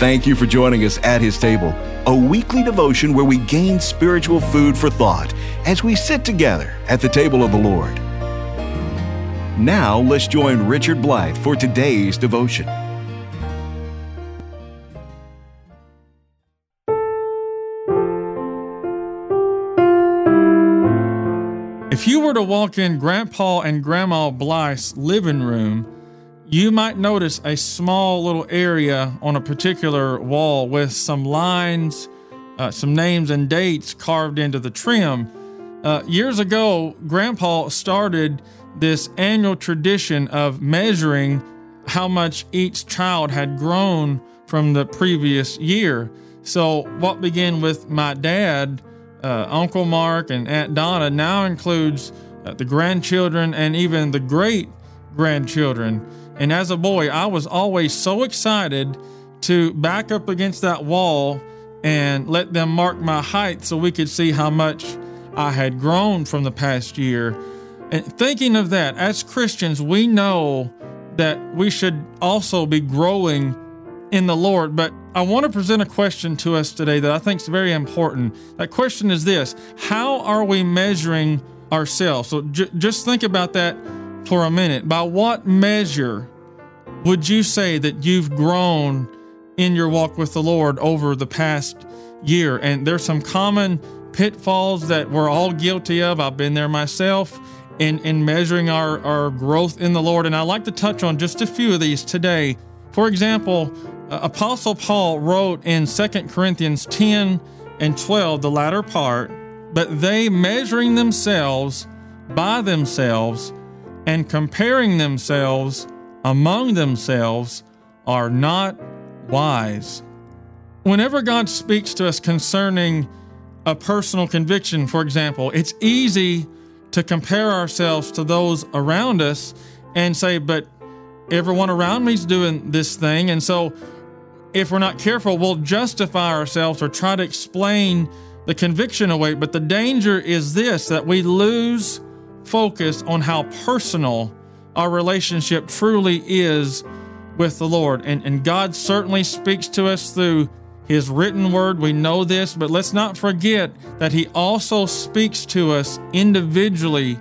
Thank you for joining us at His Table, a weekly devotion where we gain spiritual food for thought as we sit together at the table of the Lord. Now, let's join Richard Blythe for today's devotion. If you were to walk in Grandpa and Grandma Blythe's living room, you might notice a small little area on a particular wall with some lines, uh, some names, and dates carved into the trim. Uh, years ago, Grandpa started this annual tradition of measuring how much each child had grown from the previous year. So, what began with my dad, uh, Uncle Mark, and Aunt Donna now includes uh, the grandchildren and even the great grandchildren. And as a boy, I was always so excited to back up against that wall and let them mark my height so we could see how much I had grown from the past year. And thinking of that, as Christians, we know that we should also be growing in the Lord. But I want to present a question to us today that I think is very important. That question is this How are we measuring ourselves? So j- just think about that for a minute. By what measure would you say that you've grown in your walk with the Lord over the past year? And there's some common pitfalls that we're all guilty of. I've been there myself in, in measuring our, our growth in the Lord. And I'd like to touch on just a few of these today. For example, uh, Apostle Paul wrote in 2 Corinthians 10 and 12, the latter part, but they measuring themselves by themselves and comparing themselves among themselves are not wise. Whenever God speaks to us concerning a personal conviction, for example, it's easy to compare ourselves to those around us and say, but everyone around me is doing this thing. And so if we're not careful, we'll justify ourselves or try to explain the conviction away. But the danger is this that we lose focus on how personal our relationship truly is with the Lord. And, and God certainly speaks to us through His written word. We know this, but let's not forget that He also speaks to us individually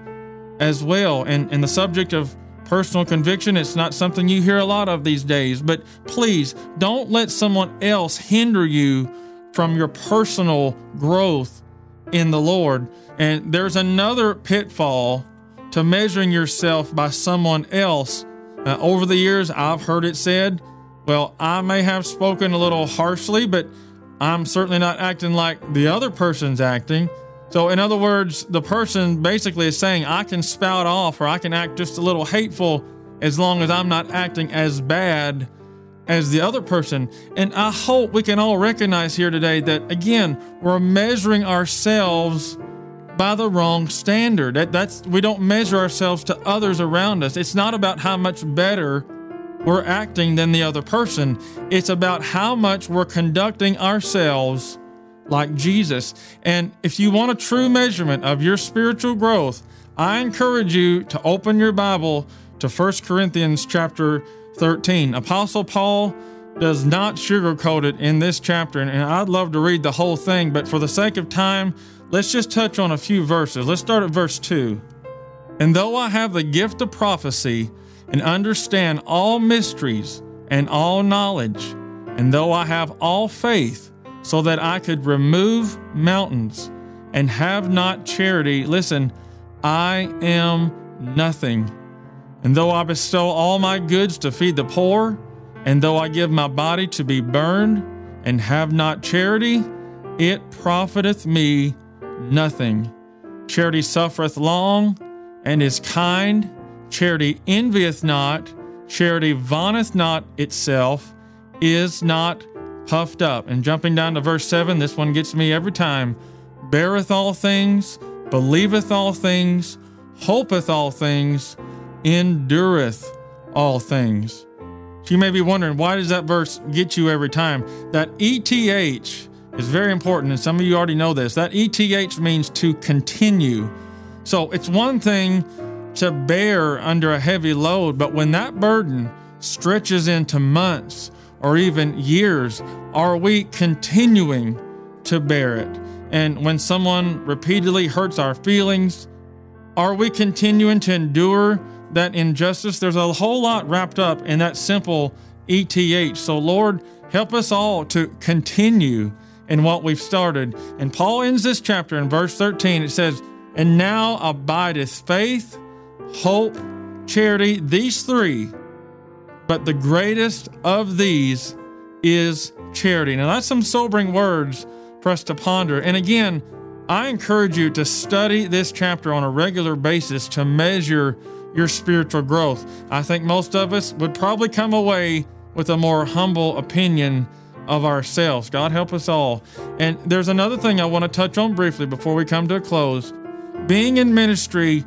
as well. And, and the subject of personal conviction, it's not something you hear a lot of these days, but please don't let someone else hinder you from your personal growth in the Lord. And there's another pitfall to measuring yourself by someone else. Uh, over the years, I've heard it said, well, I may have spoken a little harshly, but I'm certainly not acting like the other person's acting. So, in other words, the person basically is saying, I can spout off or I can act just a little hateful as long as I'm not acting as bad as the other person. And I hope we can all recognize here today that, again, we're measuring ourselves by the wrong standard. That, that's we don't measure ourselves to others around us. It's not about how much better we're acting than the other person. It's about how much we're conducting ourselves like Jesus. And if you want a true measurement of your spiritual growth, I encourage you to open your Bible to 1 Corinthians chapter 13. Apostle Paul does not sugarcoat it in this chapter, and I'd love to read the whole thing, but for the sake of time, Let's just touch on a few verses. Let's start at verse 2. And though I have the gift of prophecy and understand all mysteries and all knowledge, and though I have all faith so that I could remove mountains and have not charity, listen, I am nothing. And though I bestow all my goods to feed the poor, and though I give my body to be burned and have not charity, it profiteth me nothing. Charity suffereth long and is kind. Charity envieth not. Charity vaunteth not itself, is not puffed up. And jumping down to verse 7, this one gets me every time. Beareth all things, believeth all things, hopeth all things, endureth all things. So you may be wondering, why does that verse get you every time? That ETH is very important, and some of you already know this. That ETH means to continue. So it's one thing to bear under a heavy load, but when that burden stretches into months or even years, are we continuing to bear it? And when someone repeatedly hurts our feelings, are we continuing to endure that injustice? There's a whole lot wrapped up in that simple ETH. So, Lord, help us all to continue in what we've started. And Paul ends this chapter in verse 13. It says, And now abideth faith, hope, charity, these three, but the greatest of these is charity. Now, that's some sobering words for us to ponder. And again, I encourage you to study this chapter on a regular basis to measure your spiritual growth. I think most of us would probably come away with a more humble opinion of ourselves. God help us all. And there's another thing I want to touch on briefly before we come to a close. Being in ministry,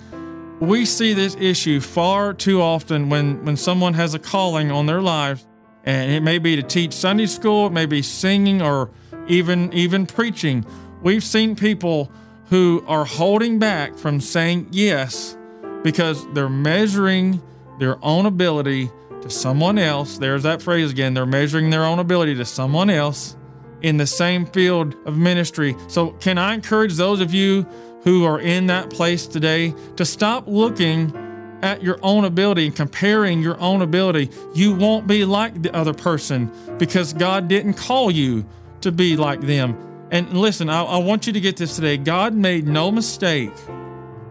we see this issue far too often when, when someone has a calling on their lives, and it may be to teach Sunday school, it may be singing or even even preaching. We've seen people who are holding back from saying yes because they're measuring their own ability to someone else. There's that phrase again. They're measuring their own ability to someone else in the same field of ministry. So, can I encourage those of you who are in that place today to stop looking at your own ability and comparing your own ability? You won't be like the other person because God didn't call you to be like them. And listen, I, I want you to get this today. God made no mistake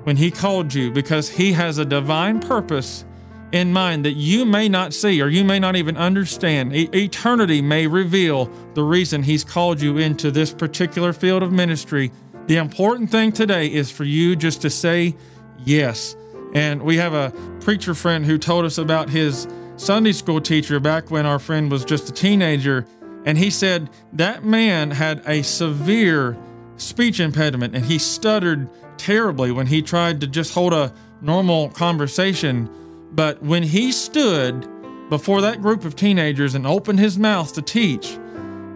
when He called you because He has a divine purpose in mind that you may not see or you may not even understand. E- eternity may reveal the reason He's called you into this particular field of ministry. The important thing today is for you just to say yes. And we have a preacher friend who told us about his Sunday school teacher back when our friend was just a teenager. And he said that man had a severe speech impediment and he stuttered terribly when he tried to just hold a normal conversation. But when he stood before that group of teenagers and opened his mouth to teach,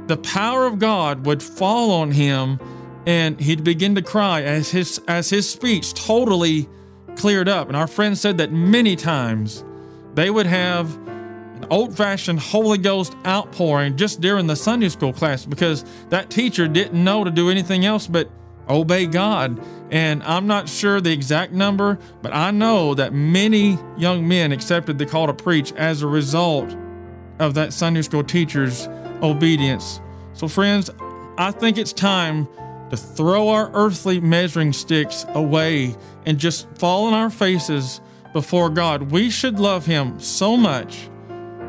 the power of God would fall on him and he'd begin to cry as his as his speech totally cleared up. And our friend said that many times they would have an old-fashioned Holy Ghost outpouring just during the Sunday school class because that teacher didn't know to do anything else but obey God. And I'm not sure the exact number, but I know that many young men accepted the call to preach as a result of that Sunday school teacher's obedience. So, friends, I think it's time to throw our earthly measuring sticks away and just fall on our faces before God. We should love Him so much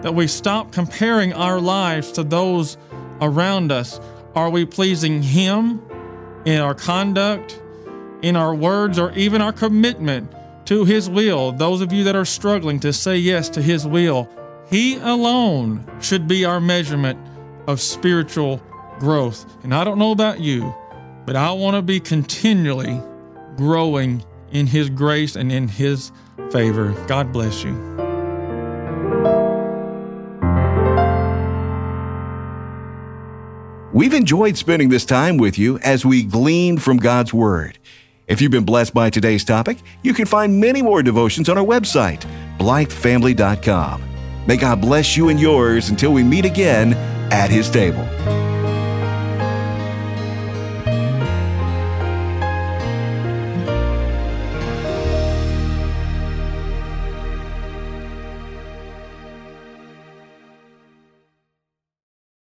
that we stop comparing our lives to those around us. Are we pleasing Him in our conduct, in our words, or even our commitment to His will? Those of you that are struggling to say yes to His will, He alone should be our measurement of spiritual growth. And I don't know about you, but I want to be continually growing in His grace and in His favor. God bless you. We've enjoyed spending this time with you as we glean from God's Word. If you've been blessed by today's topic, you can find many more devotions on our website, blythefamily.com. May God bless you and yours until we meet again at His table.